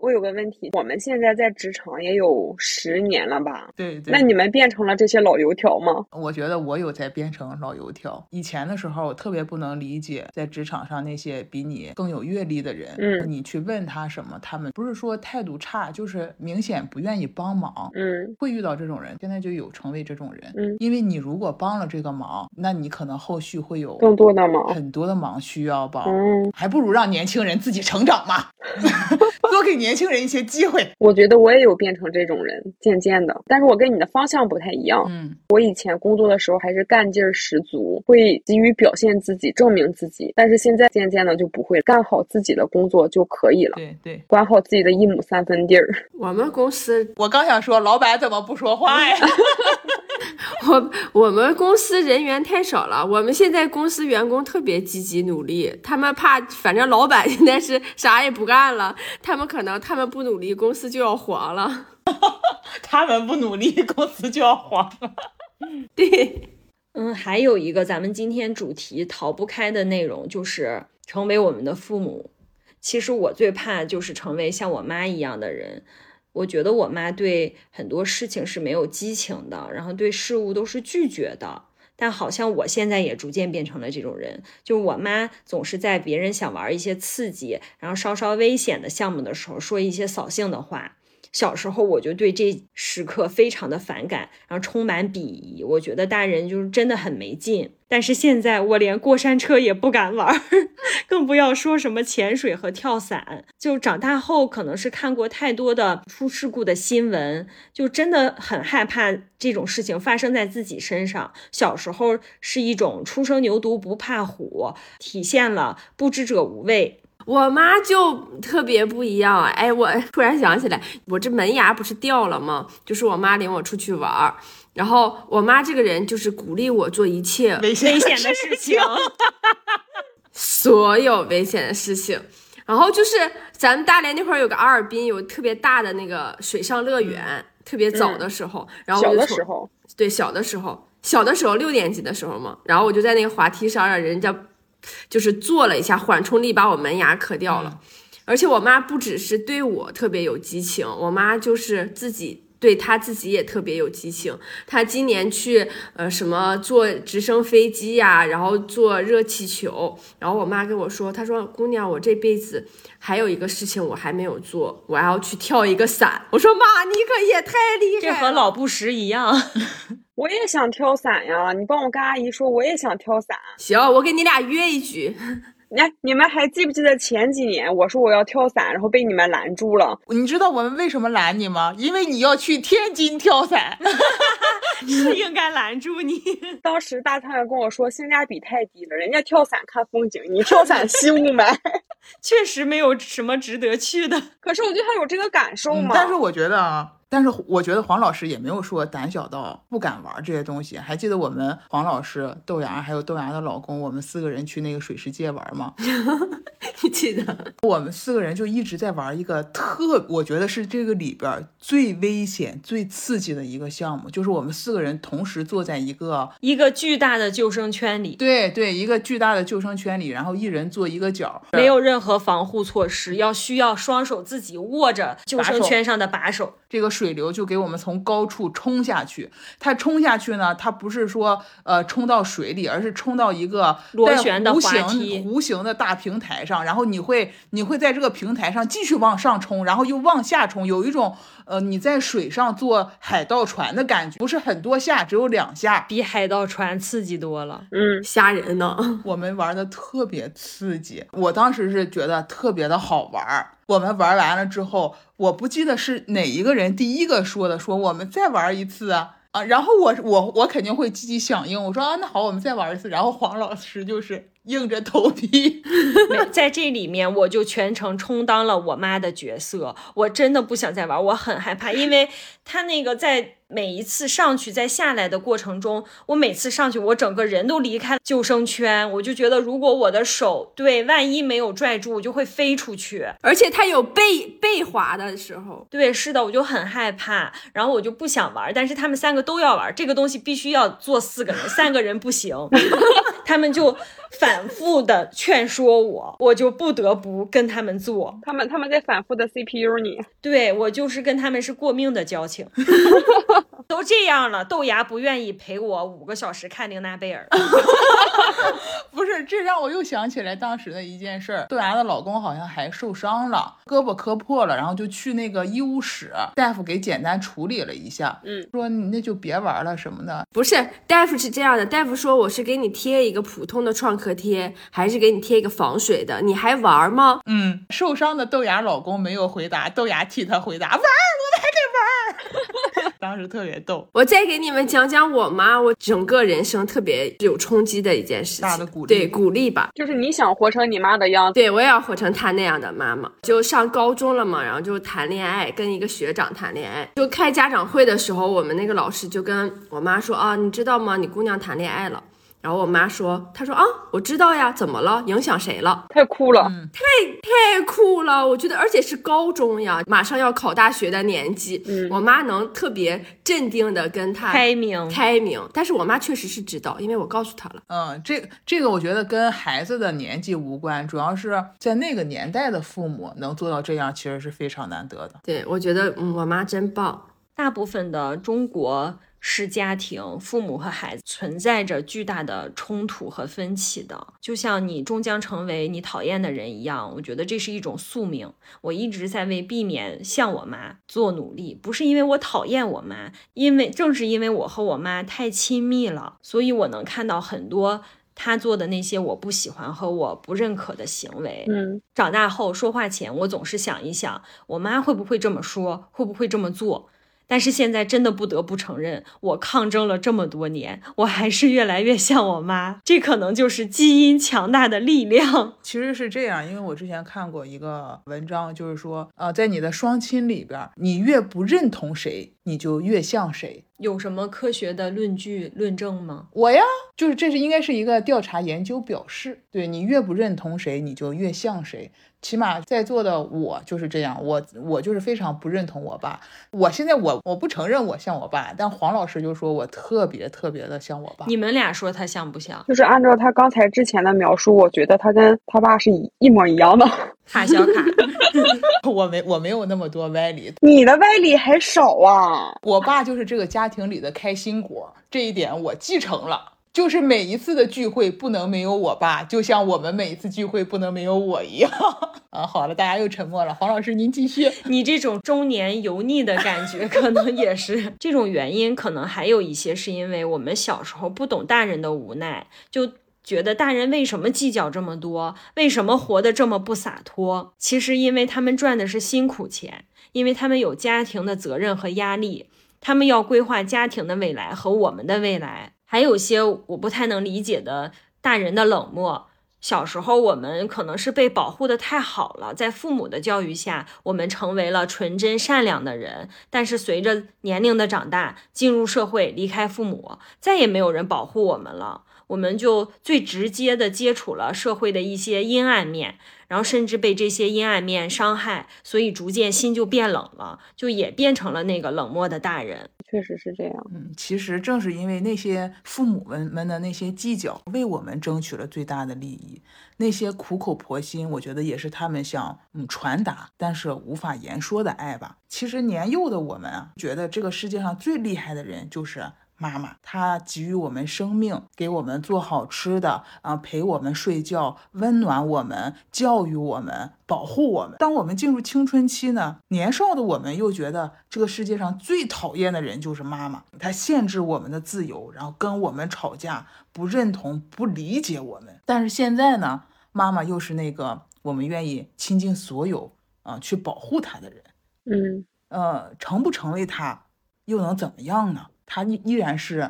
D: 我有个问题，我们现在在职场也有十年了吧？
B: 对对。
D: 那你们变成了这些老油条吗？
B: 我觉得我有在变成老油条。以前的时候，我特别不能理解在职场上那些比你更有阅历的人，
D: 嗯
B: 你去问他什么，他们不是说态度差，就是明显不愿意帮忙。
D: 嗯
B: 会遇到这种人，现在就有成为这种人。
D: 嗯
B: 因为你如果帮了这个忙，那你可能后续会有
D: 更多的忙。
B: 很多的忙需要帮，
D: 嗯，
B: 还不如让年轻人自己成长嘛，(laughs) 多给年轻人一些机会。
D: 我觉得我也有变成这种人，渐渐的。但是我跟你的方向不太一样。
B: 嗯，
D: 我以前工作的时候还是干劲儿十足，会急于表现自己、证明自己。但是现在渐渐的就不会，干好自己的工作就可以了，
B: 对对，
D: 管好自己的一亩三分地儿。(laughs)
E: 我们公司
B: 我刚想说，老板怎么不说话呀？(laughs)
E: 我 (laughs) 我们公司人员太少了，我们现在公司员工特别积极努力，他们怕反正老板现在是啥也不干了，(laughs) 他们可能他们不努力，公司就要黄了。
B: 他们不努力，公司就要黄了。(laughs)
E: 对，
C: 嗯，还有一个咱们今天主题逃不开的内容就是成为我们的父母。其实我最怕就是成为像我妈一样的人。我觉得我妈对很多事情是没有激情的，然后对事物都是拒绝的。但好像我现在也逐渐变成了这种人，就我妈总是在别人想玩一些刺激，然后稍稍危险的项目的时候说一些扫兴的话。小时候我就对这时刻非常的反感，然后充满鄙夷。我觉得大人就是真的很没劲。但是现在我连过山车也不敢玩，(laughs) 更不要说什么潜水和跳伞。就长大后可能是看过太多的出事故的新闻，就真的很害怕这种事情发生在自己身上。小时候是一种初生牛犊不怕虎，体现了不知者无畏。
E: 我妈就特别不一样。哎，我突然想起来，我这门牙不是掉了吗？就是我妈领我出去玩儿，然后我妈这个人就是鼓励我做一切
B: 危险
C: 的事情，(laughs)
E: 所有危险的事情。然后就是咱们大连那块儿有个阿尔滨，有特别大的那个水上乐园，特别早的时候，然后我
D: 小的时候，
E: 对，小的时候，小的时候六年级的时候嘛，然后我就在那个滑梯上让人家就是坐了一下，缓冲力把我门牙磕掉了。而且我妈不只是对我特别有激情，我妈就是自己对她自己也特别有激情。她今年去呃什么坐直升飞机呀、然后坐热气球。然后我妈跟我说，她说姑娘，我这辈子还有一个事情我还没有做，我要去跳一个伞。我说妈，你可也太厉害了这，
C: 和老布什一样。(laughs)
D: 我也想跳伞呀！你帮我跟阿姨说，我也想跳伞。
E: 行，我给你俩约一局。
D: 哎，你们还记不记得前几年我说我要跳伞，然后被你们拦住了？
B: 你知道我们为什么拦你吗？因为你要去天津跳伞。(laughs)
C: 是应该拦住你。
D: 当时大探员跟我说性价比太低了，人家跳伞看风景，你跳伞吸雾霾。(laughs)
C: 确实没有什么值得去的。
D: 可是我就还有这个感受嘛。
B: 嗯但是我觉得啊，但是我觉得黄老师也没有说胆小到不敢玩这些东西。还记得我们黄老师、豆芽还有豆芽的老公，我们四个人去那个水世界玩吗？(laughs)
E: 你记得？
B: 我们四个人就一直在玩一个特，我觉得是这个里边儿最危险、最刺激的一个项目，就是我们四个人同时坐在一个
C: 一个巨大的救生圈里，
B: 对对一个巨大的救生圈里，然后一人坐一个角，
C: 没有任何防护措施，要需要双手自己握着救生圈上的把手。
B: 这个水流就给我们从高处冲下去。它冲下去呢，它不是说呃冲到水里，而是冲到一个
C: 螺旋的
B: 弧
C: 滑梯
B: 形弧形的大平台上，然后你会你会在这个平台上继续往上冲，然后又往下冲，有一种呃你在水上坐海盗船的感觉，不是很多下，只有两下。
C: 比海盗船刺激多了。
D: 嗯，
E: 吓人呢！(laughs)
B: 我们玩的特别刺激，我当时是觉得特别的好玩儿。我们玩完了之后，我不记得是哪一个人第一个说的，说我们再玩一次啊啊！然后我我我肯定会积极响应，我说啊那好，我们再玩一次。然后黄老师就是硬着头皮，(laughs)
C: 在这里面，我就全程充当了我妈的角色。我真的不想再玩，我很害怕，因为他那个在每一次上去再下来的过程中，我每次上去，我整个人都离开救生圈，我就觉得如果我的手对万一没有拽住，我就会飞出去。
E: 而且它有背背滑的时候，
C: 对，是的，我就很害怕，然后我就不想玩，但是他们三个都要玩，这个东西必须要坐四个人，三个人不行，(laughs) (laughs) 他们就反复的劝说我，我就不得不跟他们做。
D: 他们他们在反复的 CPU 你。
C: 对我就是跟他们是过命的交情，(laughs) 都这样了，豆芽不愿意陪我五个小时看玲娜贝尔，(laughs)
B: 不是这让我又想起来当时的一件事儿，豆芽的老公好像还受伤了，胳膊磕破了，然后就去那个医务室，大夫给简单处理了一下，
D: 嗯，
B: 说你那就别玩了什么的，
E: 不是大夫是这样的，大夫说我是给你贴一个普通的创可贴，还是给你贴一个防水的？你还玩吗？
B: 嗯，受伤的豆芽老公没有回答，豆芽替他回答：“ (laughs) 玩儿，我们还得玩儿。”当时特别逗，
E: 我再给你们讲讲我妈，我整个人生特别有冲击的一件事情，
B: 大的鼓励
E: 对鼓励吧。
D: 就是你想活成你妈的样子。
E: 对，我也要活成她那样的妈妈。就上高中了嘛，然后就谈恋爱，跟一个学长谈恋爱。就开家长会的时候，我们那个老师就跟我妈说啊，你知道吗？你姑娘谈恋爱了。然后我妈说，她说啊，我知道呀，怎么了？影响谁了？
D: 太酷了，
E: 太酷了！我觉得，而且是高中呀，马上要考大学的年纪，
D: 嗯
E: 我妈能特别镇定的跟她
C: 开明。
E: 开明。但是我妈确实是知道，因为我告诉她了。
B: 嗯，这这个我觉得跟孩子的年纪无关，主要是在那个年代的父母能做到这样，其实是非常难得的。
E: 对，我觉得嗯，我妈真棒。
C: 大部分的中国式家庭，父母和孩子存在着巨大的冲突和分歧的，就像你终将成为你讨厌的人一样。我觉得这是一种宿命。我一直在为避免像我妈做努力，不是因为我讨厌我妈，因为正是因为我和我妈太亲密了，所以我能看到很多。她做的那些我不喜欢和我不认可的行为，
D: 嗯，
C: 长大后说话前，我总是想一想，我妈会不会这么说，会不会这么做。但是现在真的不得不承认，我抗争了这么多年，我还是越来越像我妈。这可能就是基因强大的力量。
B: 其实是这样，因为我之前看过一个文章，就是说，呃，在你的双亲里边，你越不认同谁，你就越像谁。
C: 有什么科学的论据论证吗？
B: 我呀，就是这是应该是一个调查研究表示，对你越不认同谁，你就越像谁。起码在座的我就是这样，我我就是非常不认同我爸。我现在我我不承认我像我爸，但黄老师就说我特别特别的像我爸。
C: 你们俩说他像不像？
D: 就是按照他刚才之前的描述，我觉得他跟他爸是一一模一样的。
C: 卡小卡，
B: 我没我没有那么多歪理，
D: 你的歪理还少啊！
B: 我爸就是这个家庭里的开心果，这一点我继承了。就是每一次的聚会不能没有我爸，就像我们每一次聚会不能没有我一样。啊，好了，大家又沉默了。黄老师，您继续。
C: 你这种中年油腻的感觉，可能也是这种原因。可能还有一些是因为我们小时候不懂大人的无奈，就觉得大人为什么计较这么多，为什么活得这么不洒脱？其实因为他们赚的是辛苦钱，因为他们有家庭的责任和压力，他们要规划家庭的未来和我们的未来。还有些我不太能理解的大人的冷漠。小时候我们可能是被保护的太好了，在父母的教育下，我们成为了纯真善良的人。但是随着年龄的长大，进入社会，离开父母，再也没有人保护我们了。我们就最直接的接触了社会的一些阴暗面，然后甚至被这些阴暗面伤害，所以逐渐心就变冷了，就也变成了那个冷漠的大人。
D: 确实是这样。
B: 嗯，其实正是因为那些父母们们的那些计较，为我们争取了最大的利益。那些苦口婆心，我觉得也是他们想嗯传达，但是无法言说的爱吧。其实年幼的我们啊，觉得这个世界上最厉害的人就是。妈妈，她给予我们生命，给我们做好吃的，啊，陪我们睡觉，温暖我们，教育我们，保护我们。当我们进入青春期呢，年少的我们又觉得这个世界上最讨厌的人就是妈妈，她限制我们的自由，然后跟我们吵架，不认同，不理解我们。但是现在呢，妈妈又是那个我们愿意倾尽所有啊去保护她的人。
D: 嗯，
B: 呃，成不成为她，又能怎么样呢？他依依然是，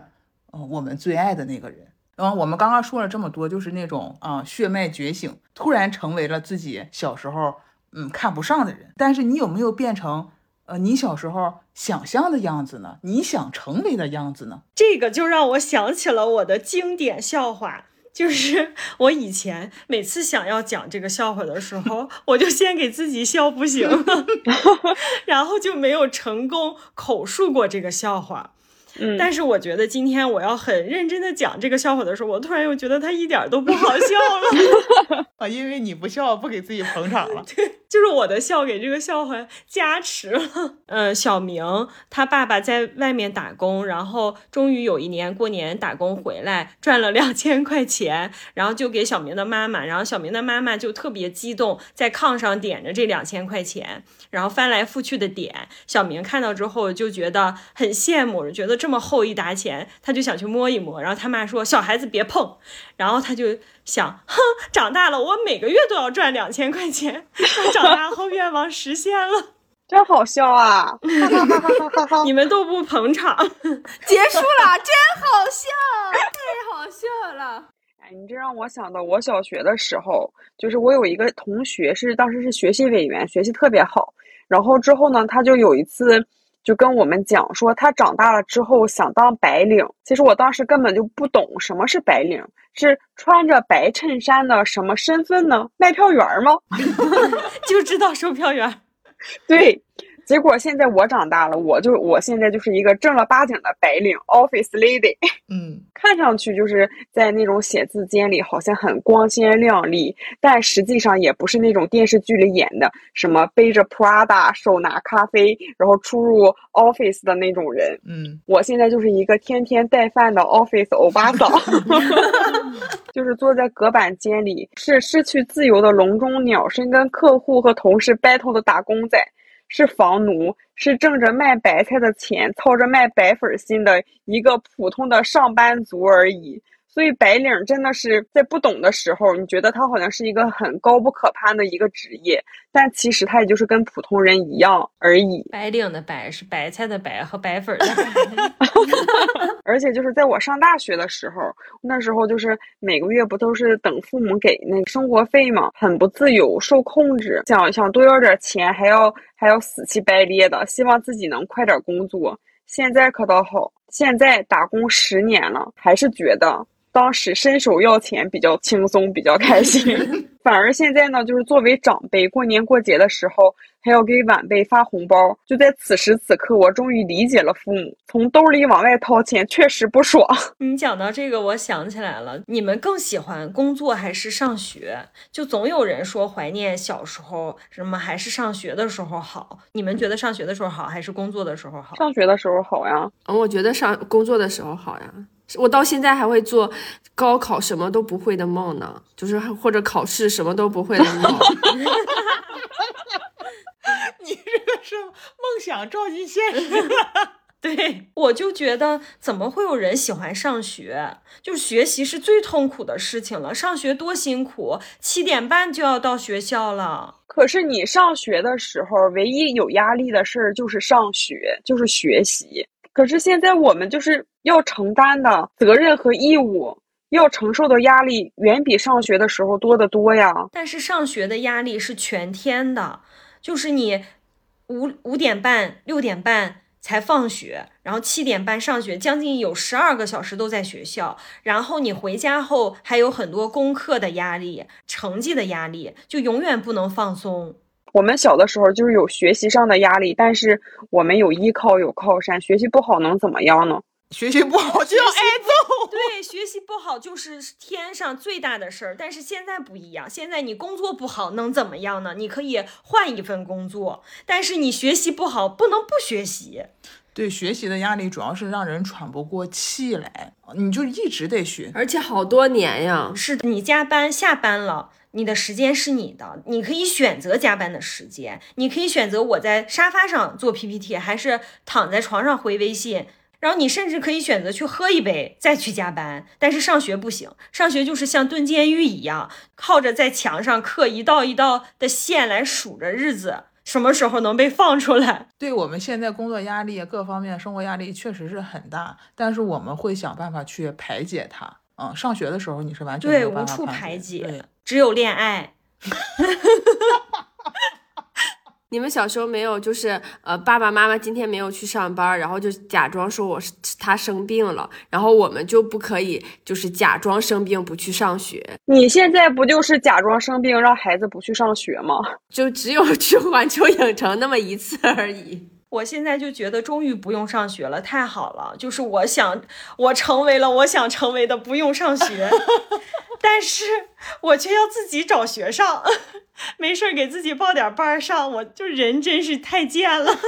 B: 呃，我们最爱的那个人。然后我们刚刚说了这么多，就是那种啊，血脉觉醒，突然成为了自己小时候嗯看不上的人。但是你有没有变成呃你小时候想象的样子呢？你想成为的样子呢？
C: 这个就让我想起了我的经典笑话，就是 (laughs) 我以前每次想要讲这个笑话的时候，我就先给自己笑不行了，(laughs) 然后就没有成功口述过这个笑话。但是我觉得今天我要很认真的讲这个笑话的时候，我突然又觉得他一点都不好笑了 (laughs)
B: 啊！因为你不笑，不给自己捧场了。(laughs)
C: 对，就是我的笑给这个笑话加持了。嗯，(laughs) 小明他爸爸在外面打工，然后终于有一年过年打工回来，赚了两千块钱，然后就给小明的妈妈，然后小明的妈妈就特别激动，在炕上点着这两千块钱，然后翻来覆去的点。小明看到之后就觉得很羡慕，觉得。这么厚一沓钱，他就想去摸一摸，然后他妈说：“小孩子别碰。”然后他就想：“哼，长大了我每个月都要赚两千块钱。”长大后愿望实现了，(laughs)
D: 真好笑啊！(laughs) (laughs)
C: 你们都不捧场，
E: 结束了，真好笑，太好笑了！
D: 哎，你这让我想到我小学的时候，就是我有一个同学是当时是学习委员，学习特别好，然后之后呢，他就有一次。就跟我们讲说，他长大了之后想当白领。其实我当时根本就不懂什么是白领，是穿着白衬衫的什么身份呢？卖票员吗？(laughs)
C: 就知道售票员。(laughs)
D: 对。结果现在我长大了，我就我现在就是一个正儿八经的白领 office lady，(laughs)
B: 嗯，
D: 看上去就是在那种写字间里好像很光鲜亮丽，但实际上也不是那种电视剧里演的什么背着 Prada 手拿咖啡然后出入 office 的那种人，
B: 嗯，
D: 我现在就是一个天天带饭的 office 欧巴桑，(laughs) 就是坐在隔板间里是失去自由的笼中鸟，是跟客户和同事 battle 的打工仔。是房奴，是挣着卖白菜的钱，操着卖白粉心的一个普通的上班族而已。所以白领真的是在不懂的时候，你觉得他好像是一个很高不可攀的一个职业，但其实他也就是跟普通人一样而已。
C: 白领的白是白菜的白和白粉的 (laughs) 白。(laughs)
D: 而且就是在我上大学的时候，那时候就是每个月不都是等父母给那个生活费嘛，很不自由，受控制，想想多要点钱，还要还要死乞白咧的，希望自己能快点工作。现在可倒好，现在打工十年了，还是觉得。当时伸手要钱比较轻松，比较开心。(laughs) 反而现在呢，就是作为长辈，过年过节的时候还要给晚辈发红包。就在此时此刻，我终于理解了父母从兜里往外掏钱确实不爽。(laughs)
C: 你讲到这个，我想起来了，你们更喜欢工作还是上学？就总有人说怀念小时候，什么还是上学的时候好。你们觉得上学的时候好，还是工作的时候好？
D: 上学的时候好呀。
E: 嗯，我觉得上工作的时候好呀。我到现在还会做高考什么都不会的梦呢，就是或者考试什么都不会的梦。(laughs)
B: 你这个是梦想照进现实。(laughs)
C: 对，我就觉得怎么会有人喜欢上学？就是学习是最痛苦的事情了，上学多辛苦，七点半就要到学校了。
D: 可是你上学的时候，唯一有压力的事儿就是上学，就是学习。可是现在我们就是要承担的责任和义务，要承受的压力远比上学的时候多得多呀。
C: 但是上学的压力是全天的，就是你五五点半、六点半才放学，然后七点半上学，将近有十二个小时都在学校。然后你回家后还有很多功课的压力、成绩的压力，就永远不能放松。
D: 我们小的时候就是有学习上的压力，但是我们有依靠有靠山，学习不好能怎么样呢？
B: 学习不好就要挨揍。
C: 对，学习不好就是天上最大的事儿。但是现在不一样，现在你工作不好能怎么样呢？你可以换一份工作，但是你学习不好不能不学习。
B: 对，学习的压力主要是让人喘不过气来，你就一直得学，
E: 而且好多年呀。
C: 是你加班下班了。你的时间是你的，你可以选择加班的时间，你可以选择我在沙发上做 PPT，还是躺在床上回微信，然后你甚至可以选择去喝一杯再去加班。但是上学不行，上学就是像蹲监狱一样，靠着在墙上刻一道一道的线来数着日子，什么时候能被放出来？
B: 对我们现在工作压力各方面生活压力确实是很大，但是我们会想办法去排解它。嗯，上学的时候你是完全
C: 对无处排解。只有恋爱。(laughs)
E: 你们小时候没有，就是呃，爸爸妈妈今天没有去上班，然后就假装说我是他生病了，然后我们就不可以，就是假装生病不去上学。
D: 你现在不就是假装生病让孩子不去上学吗？
E: 就只有去环球影城那么一次而已。
C: 我现在就觉得终于不用上学了，太好了！就是我想，我成为了我想成为的，不用上学，(laughs) 但是我却要自己找学上，(laughs) 没事儿给自己报点班上，我就人真是太贱了。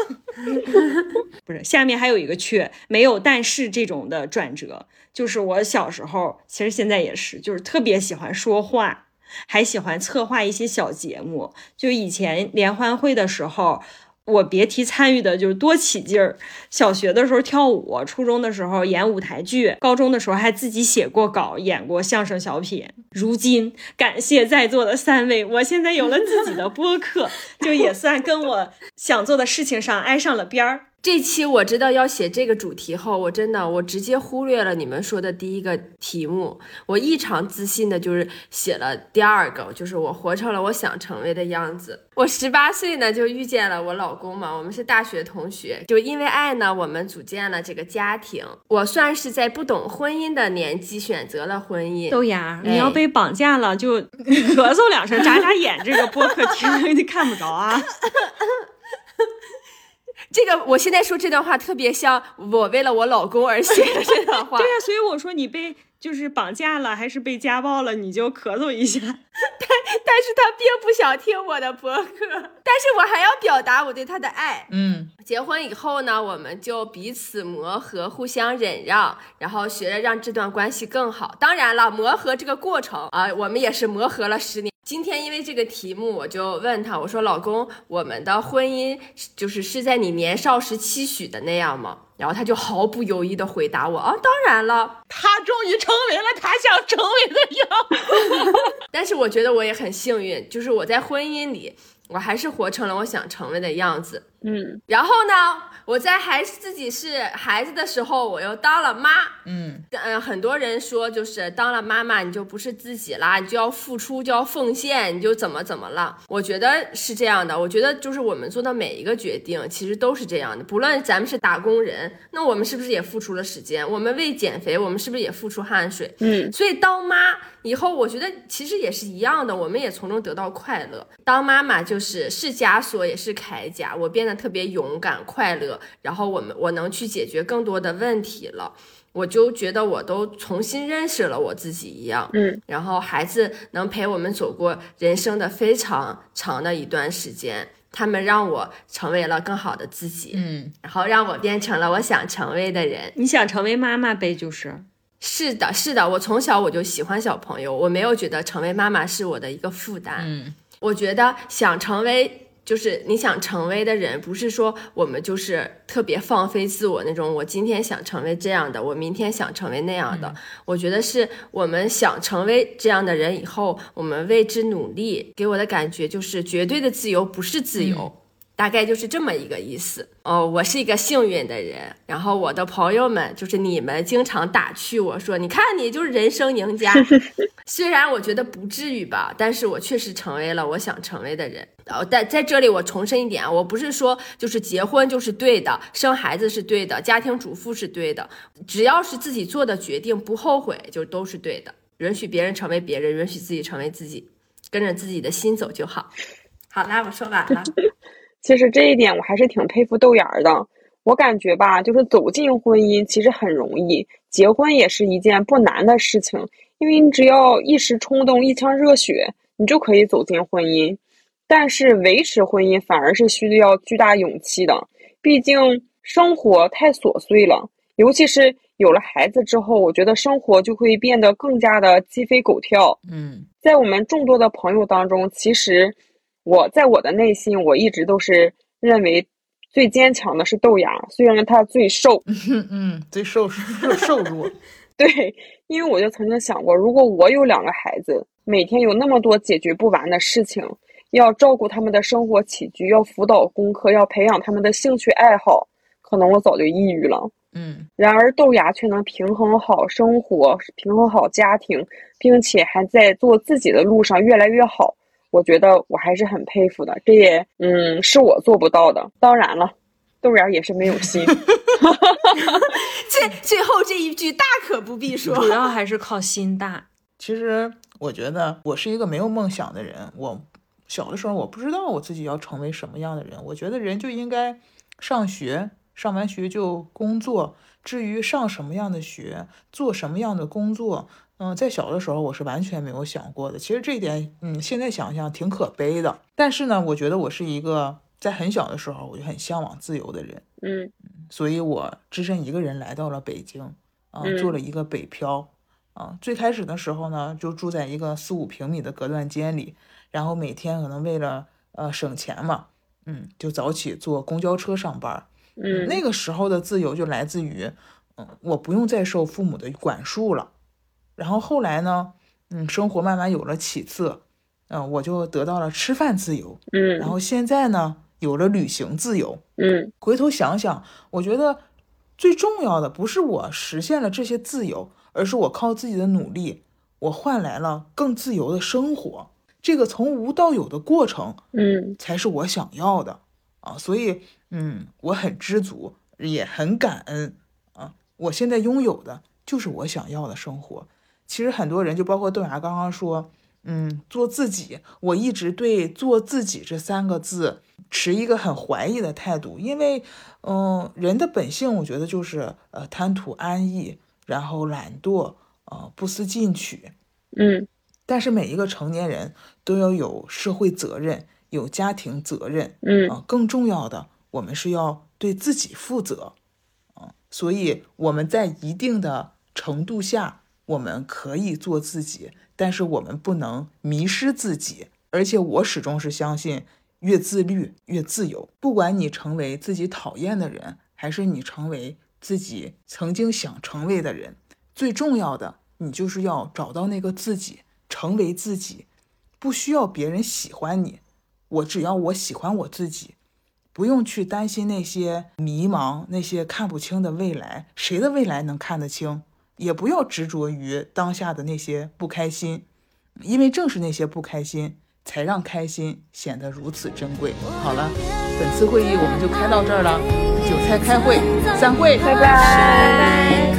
C: (laughs) 不是，下面还有一个却，没有但是这种的转折，就是我小时候，其实现在也是，就是特别喜欢说话，还喜欢策划一些小节目，就以前联欢会的时候。我别提参与的就是多起劲儿。小学的时候跳舞，初中的时候演舞台剧，高中的时候还自己写过稿，演过相声小品。如今感谢在座的三位，我现在有了自己的播客，就也算跟我想做的事情上挨上了边儿。
E: 这期我知道要写这个主题后，我真的我直接忽略了你们说的第一个题目，我异常自信的就是写了第二个，就是我活成了我想成为的样子。我十八岁呢就遇见了我老公嘛，我们是大学同学，就因为爱呢，我们组建了这个家庭。我算是在不懂婚姻的年纪选择了婚姻。
C: 豆芽，你要被绑架了就咳嗽两声，眨眨眼，这个播客听 (laughs) 看不着啊。(laughs)
E: 这个我现在说这段话特别像我为了我老公而写的这段话。(laughs)
C: 对呀，所以我说你被就是绑架了，还是被家暴了，你就咳嗽一下。(laughs)
E: 但但是他并不想听我的博客，(laughs) 但是我还要表达我对他的爱。
B: 嗯，
E: 结婚以后呢，我们就彼此磨合，互相忍让，然后学着让这段关系更好。当然了，磨合这个过程啊，我们也是磨合了十年。今天因为这个题目，我就问他，我说：“老公，我们的婚姻就是是在你年少时期许的那样吗？”然后他就毫不犹豫的回答我：“啊，当然了。”
B: 他终于成为了他想成为的样子。(laughs)
E: 但是我觉得我也很幸运，就是我在婚姻里，我还是活成了我想成为的样子。
D: 嗯，
E: 然后呢，我在还自己是孩子的时候，我又当了妈。
B: 嗯
E: 嗯，很多人说，就是当了妈妈，你就不是自己啦，你就要付出，就要奉献，你就怎么怎么了？我觉得是这样的。我觉得就是我们做的每一个决定，其实都是这样的。不论咱们是打工人，那我们是不是也付出了时间？我们为减肥，我们是不是也付出汗水？
D: 嗯，
E: 所以当妈以后，我觉得其实也是一样的，我们也从中得到快乐。当妈妈就是是枷锁，也是铠甲。我变得特别勇敢、快乐，然后我们我能去解决更多的问题了。我就觉得我都重新认识了我自己一样，
D: 嗯，
E: 然后孩子能陪我们走过人生的非常长的一段时间，他们让我成为了更好的自己，
B: 嗯，
E: 然后让我变成了我想成为的人。
C: 你想成为妈妈呗，就是。
E: 是的，是的，我从小我就喜欢小朋友，我没有觉得成为妈妈是我的一个负担。
B: 嗯，
E: 我觉得想成为就是你想成为的人，不是说我们就是特别放飞自我那种。我今天想成为这样的，我明天想成为那样的。我觉得是我们想成为这样的人以后，我们为之努力。给我的感觉就是绝对的自由不是自由。大概就是这么一个意思哦。我是一个幸运的人，然后我的朋友们就是你们，经常打趣我说：“你看你就是人生赢家。(laughs) ”虽然我觉得不至于吧，但是我确实成为了我想成为的人。哦，但在这里我重申一点啊，我不是说就是结婚就是对的，生孩子是对的，家庭主妇是对的，只要是自己做的决定不后悔，就都是对的。允许别人成为别人，允许自己成为自己，跟着自己的心走就好。好啦，我说完了。(laughs)
D: 其实这一点我还是挺佩服豆芽儿的。我感觉吧，就是走进婚姻其实很容易，结婚也是一件不难的事情，因为你只要一时冲动、一腔热血，你就可以走进婚姻。但是维持婚姻反而是需要巨大勇气的，毕竟生活太琐碎了，尤其是有了孩子之后，我觉得生活就会变得更加的鸡飞狗跳。
B: 嗯
D: 在我们众多的朋友当中，其实我在我的内心，我一直都是认为最坚强的是豆芽，虽然他最瘦，
B: 嗯 (laughs) 嗯，最瘦瘦瘦弱。(laughs)
D: 对，因为我就曾经想过，如果我有两个孩子，每天有那么多解决不完的事情，要照顾他们的生活起居，要辅导功课，要培养他们的兴趣爱好，可能我早就抑郁了。
B: 嗯
D: 然而豆芽却能平衡好生活，平衡好家庭，并且还在做自己的路上越来越好。我觉得我还是很佩服的，这也嗯是我做不到的。当然了，豆芽也是没有心。(laughs)
E: 最最后这一句大可不必说。
C: 主要还是靠心大。
B: 其实我觉得我是一个没有梦想的人。我小的时候我不知道我自己要成为什么样的人。我觉得人就应该上学，上完学就工作。至于上什么样的学，做什么样的工作，嗯，在小的时候我是完全没有想过的。其实这一点，嗯，现在想想挺可悲的。但是呢，我觉得我是一个在很小的时候我就很向往自由的人。
D: 嗯
B: 所以我只身一个人来到了北京，啊，
D: 嗯
B: 做了一个北漂，啊，最开始的时候呢，就住在一个四五平米的隔断间里，然后每天可能为了呃省钱嘛，嗯，就早起坐公交车上班儿。
D: 嗯，
B: 那个时候的自由就来自于，嗯，我不用再受父母的管束了。然后后来呢，嗯，生活慢慢有了起色，嗯、我就得到了吃饭自由。
D: 嗯，
B: 然后现在呢，有了旅行自由。
D: 嗯
B: 回头想想，我觉得最重要的不是我实现了这些自由，而是我靠自己的努力，我换来了更自由的生活。这个从无到有的过程，
D: 嗯
B: 才是我想要的啊！所以，嗯，我很知足，也很感恩啊！我现在拥有的就是我想要的生活。其实很多人，就包括豆芽刚刚说，嗯，做自己，我一直对“做自己”这三个字持一个很怀疑的态度，因为，嗯，人的本性，我觉得就是呃贪图安逸，然后懒惰，呃不思进取，
D: 嗯。
B: 但是每一个成年人都要有社会责任，有家庭责任，
D: 嗯。
B: 啊，更重要的，我们是要对自己负责，啊，所以我们在一定的程度下，我们可以做自己，但是我们不能迷失自己。而且我始终是相信，越自律越自由。不管你成为自己讨厌的人，还是你成为自己曾经想成为的人。最重要的，你就是要找到那个自己，成为自己，不需要别人喜欢你，我只要我喜欢我自己，不用去担心那些迷茫、那些看不清的未来。谁的未来能看得清？也不要执着于当下的那些不开心，因为正是那些不开心，才让开心显得如此珍贵。好了，本次会议我们就开到这儿了，韭菜开会，散会，
C: 拜拜。